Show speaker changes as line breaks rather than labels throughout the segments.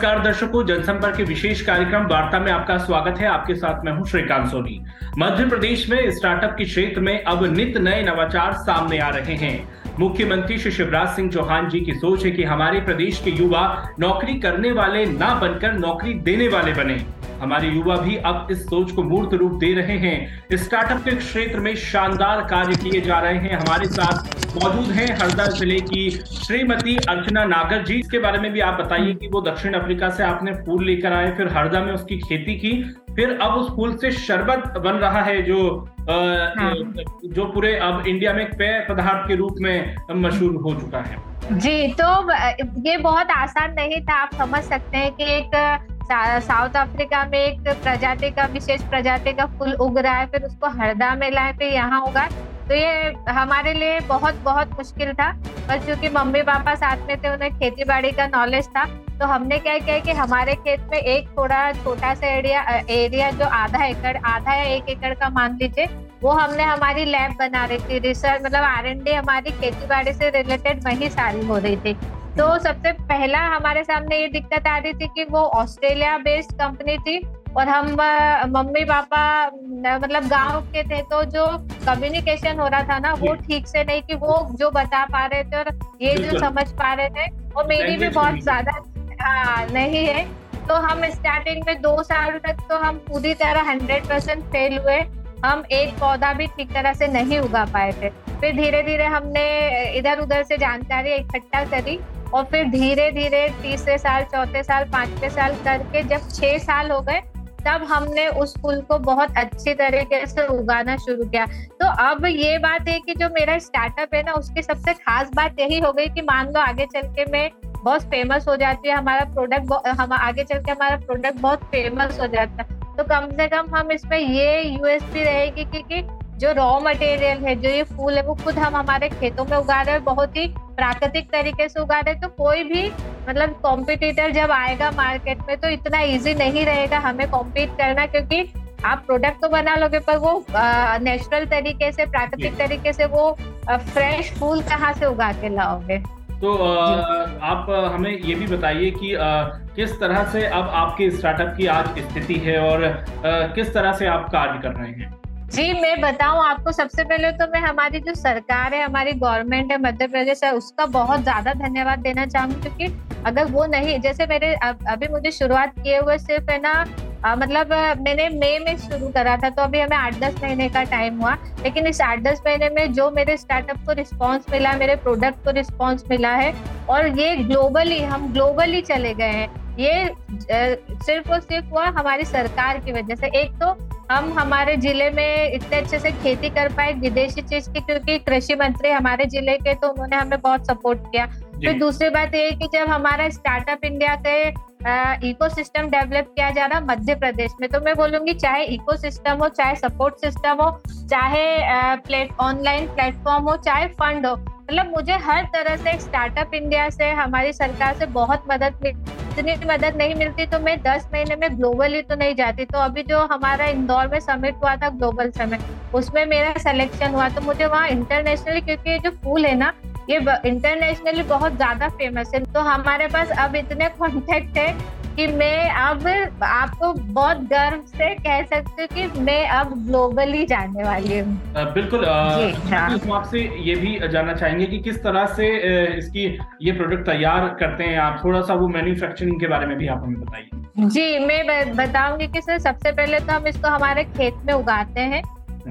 नमस्कार दर्शकों, जनसंपर्क के विशेष कार्यक्रम वार्ता में आपका स्वागत है। आपके साथ मैं हूँ श्रीकांत सोनी। मध्य प्रदेश में स्टार्टअप के क्षेत्र में अब नित नए नवाचार सामने आ रहे हैं। मुख्यमंत्री श्री शिवराज सिंह चौहान जी की सोच है कि हमारे प्रदेश के युवा नौकरी करने वाले ना बनकर नौकरी देने वाले बने। हमारे युवा भी अब इस सोच को मूर्त रूप दे रहे हैं। स्टार्टअप के क्षेत्र में शानदार कार्य किए जा रहे हैं। हमारे साथ मौजूद हैं हरदा ज़िले की श्रीमती अर्चना नागर जी। इसके बारे में भी आप बताइए कि वो दक्षिण अफ्रीका से आपने फूल लेकर आए फिर हरदा में उसकी खेती की फिर अब उस फूल से शरबत बन रहा है जो हाँ। जो पूरे अब इंडिया में पेय पदार्थ के रूप में मशहूर हो चुका है।
जी तो ये बहुत आसान नहीं था। आप समझ सकते हैं कि एक साउथ अफ्रीका में एक प्रजाति का, विशेष प्रजाति का फूल उग रहा है, फिर उसको हरदा में लाए फिर यहाँ उगा तो ये हमारे लिए बहुत बहुत मुश्किल था पर चूँकि मम्मी पापा साथ में थे, उन्हें खेती बाड़ी का नॉलेज था तो हमने क्या किया कि हमारे खेत में एक थोड़ा छोटा सा एरिया एरिया जो आधा एकड़, आधा या एक एकड़ का मान लीजिए, वो हमने हमारी लैब बना रही थी रिसर्च मतलब आर हमारी खेती बाड़ी से रिलेटेड वही सारी हो रही थी। तो सबसे पहला हमारे सामने ये दिक्कत आ रही थी कि वो ऑस्ट्रेलिया बेस्ड कंपनी थी और हम मम्मी पापा मतलब गाँव के थे तो जो कम्युनिकेशन हो रहा था ना वो ठीक से नहीं कि वो जो बता पा रहे थे और ये जो समझ पा रहे थे वो मेरी भी बहुत ज़्यादा हाँ नहीं है। तो हम स्टार्टिंग में दो साल तक तो हम पूरी तरह हंड्रेड परसेंट फेल हुए। हम एक पौधा भी ठीक तरह से नहीं उगा पाए थे। फिर धीरे धीरे हमने इधर उधर से जानकारी इकट्ठा करी। और फिर धीरे धीरे तीसरे साल, चौथे साल, पांचवे साल करके जब छह साल हो गए, तब हमने उस फूल को बहुत अच्छी तरीके से उगाना शुरू किया। तो अब ये बात है कि जो मेरा स्टार्टअप है ना, उसकी सबसे खास बात यही हो गई कि मान लो आगे चल के मैं बहुत फ़ेमस हो जाती है, हमारा प्रोडक्ट हम आगे चल के हमारा प्रोडक्ट बहुत फ़ेमस हो जाता है। तो कम से कम हम इसमें ये यूएसपी रहेगी क्योंकि जो रॉ मटेरियल है जो ये फूल है वो खुद हम हमारे खेतों में उगा रहे हैं बहुत ही प्राकृतिक तरीके से उगा रहे हैं। तो कोई भी मतलब कॉम्पिटिटर जब आएगा मार्केट में तो इतना इजी नहीं रहेगा हमें कॉम्पीट करना क्योंकि आप प्रोडक्ट तो बना लोगे पर वो नेचुरल तरीके से प्राकृतिक तरीके से वो फ्रेश फूल कहाँ से उगा के लाओगे?
तो आप हमें ये भी बताइए कि किस तरह से अब आपके स्टार्टअप की आज स्थिति है और किस तरह से आप कार्य कर रहे हैं?
जी मैं बताऊँ आपको सबसे पहले तो मैं हमारी जो सरकार है हमारी गवर्नमेंट है मध्य प्रदेश है उसका बहुत ज़्यादा धन्यवाद देना चाहूँगी क्योंकि अगर वो नहीं जैसे मेरे अभी मुझे शुरुआत किए हुए सिर्फ़ है ना आ, मतलब मैंने मई में शुरू करा था तो अभी हमें आठ दस महीने का टाइम हुआ लेकिन इस आठ दस महीने में जो मेरे स्टार्टअप को रिस्पांस मिला मेरे प्रोडक्ट को रिस्पांस मिला है और ये ग्लोबली हम ग्लोबली चले गए हैं ये सिर्फ़ और सिर्फ़ हुआ हमारी सरकार की वजह से। एक तो हम हमारे ज़िले में इतने अच्छे से खेती कर पाए विदेशी चीज़ की क्योंकि कृषि मंत्री हमारे ज़िले के तो उन्होंने हमें बहुत सपोर्ट किया। फिर दूसरी बात ये कि जब हमारा स्टार्टअप इंडिया के इकोसिस्टम डेवलप किया जा रहा मध्य प्रदेश में तो मैं बोलूँगी चाहे इकोसिस्टम हो चाहे सपोर्ट सिस्टम हो चाहे प्लेट ऑनलाइन प्लेटफॉर्म हो चाहे फंड हो मतलब मुझे हर तरह से स्टार्टअप इंडिया से हमारी सरकार से बहुत मदद मिली। इतनी मदद नहीं मिलती तो मैं दस महीने में ग्लोबली तो नहीं जाती। तो अभी जो हमारा इंदौर में समिट हुआ था ग्लोबल समिट उसमें मेरा सिलेक्शन हुआ तो मुझे वहाँ इंटरनेशनली क्योंकि जो फूल है ना, ये इंटरनेशनली बहुत ज़्यादा फ़ेमस है। तो हमारे पास अब इतने कॉन्टेक्ट है कि मैं अब आपको बहुत गर्व से कह सकती हूँ कि मैं अब ग्लोबली जाने वाली हूँ।
बिल्कुल। हम आपसे ये भी जानना चाहेंगे कि किस तरह से इसकी ये प्रोडक्ट तैयार करते हैं आप? थोड़ा सा वो मैन्युफैक्चरिंग के बारे में भी आप हमें बताइए।
जी मैं बताऊँगी कि सर सबसे पहले तो हम इसको हमारे खेत में उगाते हैं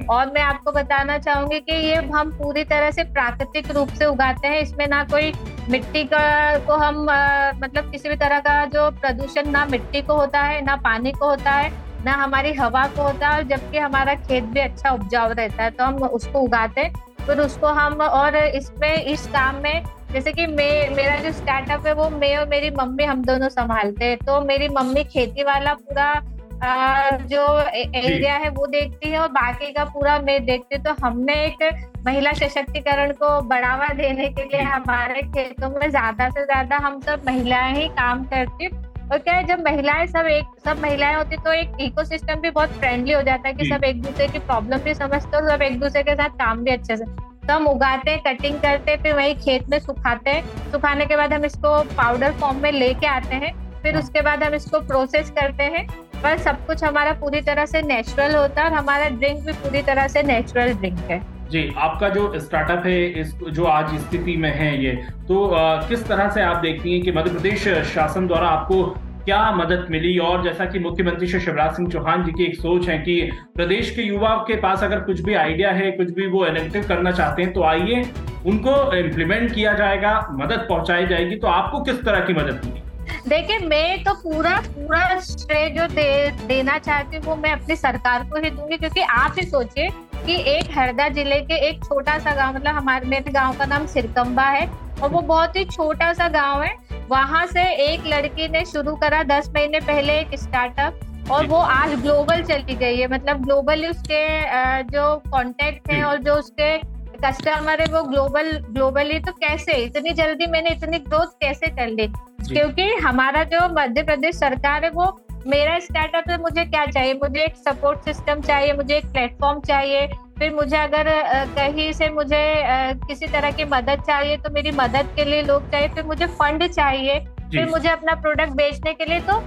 और मैं आपको बताना चाहूँगी कि ये हम पूरी तरह से प्राकृतिक रूप से उगाते हैं। इसमें ना कोई मिट्टी का को हम आ, मतलब किसी भी तरह का जो प्रदूषण ना मिट्टी को होता है ना पानी को होता है ना हमारी हवा को होता है जबकि हमारा खेत भी अच्छा उपजाऊ रहता है तो हम उसको उगाते हैं। फिर उसको हम और इसमें इस काम में जैसे कि मैं मेरा जो स्टार्टअप है वो मैं और मेरी मम्मी हम दोनों संभालते हैं। तो मेरी मम्मी खेती वाला पूरा जो एरिया है वो देखती है और बाकी का पूरा मैं देखती हूँ। तो हमने एक महिला सशक्तिकरण को बढ़ावा देने के लिए हमारे खेतों में ज़्यादा से ज़्यादा हम सब महिलाएँ ही काम करती और क्या है जब महिलाएँ सब एक सब महिलाएँ होती तो एक इकोसिस्टम भी बहुत फ्रेंडली हो जाता है कि सब एक दूसरे की प्रॉब्लम भी समझते और सब एक दूसरे के साथ काम भी अच्छे से। तो हम उगाते हैं कटिंग करते हैं फिर वही खेत में सुखाते हैं। सुखाने के बाद हम इसको पाउडर फॉर्म में लेके आते हैं। फिर फिर हाँ। उसके बाद हम इसको प्रोसेस करते हैं। पर सब कुछ हमारा पूरी तरह से नेचुरल होता है और हमारा ड्रिंक भी पूरी तरह से नेचुरल ड्रिंक है।
जी आपका जो स्टार्टअप है इस जो आज स्थिति में है ये तो आ, किस तरह से आप देखती हैं कि मध्य प्रदेश शासन द्वारा आपको क्या मदद मिली? और जैसा कि मुख्यमंत्री श्री शिवराज सिंह चौहान जी की एक सोच है कि प्रदेश के युवाओं के पास अगर कुछ भी आइडिया है कुछ भी वो इनोवेटिव करना चाहते हैं तो आइए उनको इम्प्लीमेंट किया जाएगा मदद पहुंचाई जाएगी तो आपको किस तरह की मदद मिली?
देखिए मैं तो पूरा पूरा श्रेय जो दे देना चाहती हूँ वो मैं अपनी सरकार को ही दूँगी क्योंकि आप ही सोचिए कि एक हरदा ज़िले के एक छोटा सा गाँव मतलब हमारे मेरे गाँव का नाम सिरकम्बा है और वो बहुत ही छोटा सा गाँव है। वहाँ से एक लड़की ने शुरू करा दस महीने पहले एक स्टार्टअप और वो आज ग्लोबल चली गई है। मतलब ग्लोबली उसके जो कॉन्टेक्ट है और जो उसके कस्टमर है वो ग्लोबल ग्लोबली तो कैसे? इतनी जल्दी मैंने इतनी ग्रोथ कैसे कर ली? क्योंकि हमारा जो मध्य प्रदेश सरकार है वो मेरा स्टार्टअप है मुझे क्या चाहिए? मुझे एक सपोर्ट सिस्टम चाहिए मुझे एक प्लेटफॉर्म चाहिए। फिर मुझे अगर कहीं से मुझे किसी तरह की मदद चाहिए तो मेरी मदद के लिए लोग चाहिए। फिर मुझे फंड चाहिए। फिर मुझे अपना प्रोडक्ट बेचने के लिए तो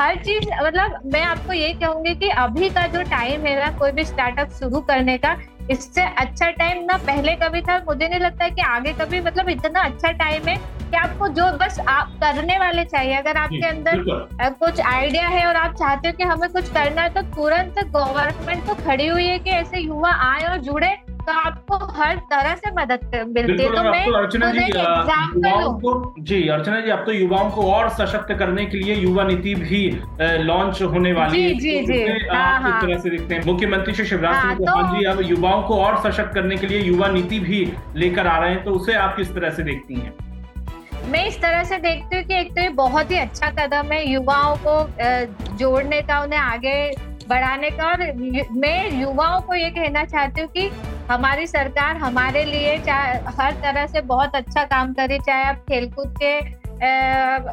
हर चीज़ मतलब मैं आपको ये कहूँगी कि अभी का जो टाइम है ना कोई भी स्टार्टअप शुरू करने का इससे अच्छा टाइम ना पहले कभी था। मुझे नहीं लगता है कि आगे कभी मतलब इतना अच्छा टाइम है कि आपको जो बस आप करने वाले चाहिए। अगर आपके अंदर कुछ आइडिया है और आप चाहते हो कि हमें कुछ करना है तो तुरंत गवर्नमेंट तो खड़ी हुई है कि ऐसे युवा आए और जुड़े। तो आपको हर तरह से मदद मिलती है। तो मैं तो अर्चना जी
युवाओं को जी अर्चना जी अब तो युवाओं को और सशक्त करने के लिए युवा नीति भी लॉन्च होने वाली
है। जी जी।
तो आप किस हाँ, तरह से देखते हैं? मुख्यमंत्री श्री शिवराज हाँ, सिंह चौहान जी अब युवाओं को और सशक्त करने के लिए युवा नीति भी लेकर आ रहे हैं तो उसे आप किस तरह से देखती हैं?
मैं इस तरह से देखती हूँ कि एक तो ये बहुत ही अच्छा कदम है युवाओं को जोड़ने का उन्हें आगे बढ़ाने का। और मैं युवाओं को ये कहना चाहती हूँ कि हमारी सरकार हमारे लिए हर तरह से बहुत अच्छा काम करे, चाहे आप खेलकूद के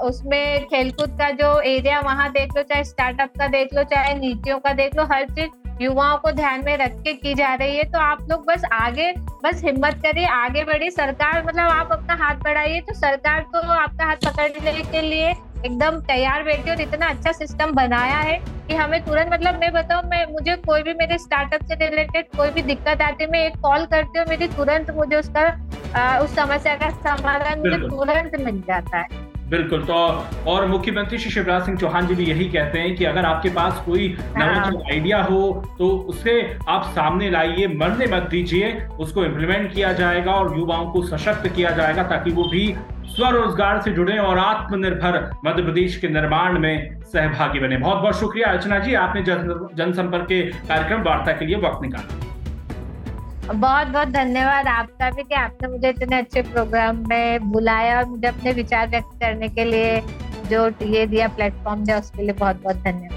उसमें खेलकूद का जो एरिया वहाँ देख लो, चाहे स्टार्टअप का देख लो, चाहे नीतियों का देख लो, हर चीज़ युवाओं को ध्यान में रख के की जा रही है। तो आप लोग बस आगे, बस हिम्मत करिए, आगे बढ़ी सरकार मतलब आप अपना हाथ बढ़ाइए तो सरकार तो आपका हाथ पकड़ने के लिए एकदम तैयार बैठे और इतना अच्छा सिस्टम बनाया है कि हमें तुरंत मतलब मैं बताऊँ मैं मुझे कोई भी मेरे स्टार्टअप से रिलेटेड कोई भी दिक्कत आती है मैं एक कॉल करती हूँ मेरी तुरंत मुझे उसका आ, उस समस्या का समाधान मुझे तुरंत मिल जाता है।
बिल्कुल तो और मुख्यमंत्री श्री शिवराज सिंह चौहान जी भी यही कहते हैं कि अगर आपके पास कोई नवाचार आइडिया हाँ। हो तो उसे आप सामने लाइए मरने मत दीजिए उसको इम्प्लीमेंट किया जाएगा और युवाओं को सशक्त किया जाएगा ताकि वो भी स्वरोजगार से जुड़े और आत्मनिर्भर मध्य प्रदेश के निर्माण में सहभागी बने बहुत बहुत शुक्रिया अर्चना जी आपने जनसंपर्क के कार्यक्रम वार्ता के लिए वक्त निकाला
बहुत बहुत धन्यवाद आपका भी कि आपने मुझे इतने अच्छे प्रोग्राम में बुलाया और मुझे अपने विचार व्यक्त करने के लिए जो ये दिया प्लेटफॉर्म दिया उसके लिए बहुत बहुत धन्यवाद।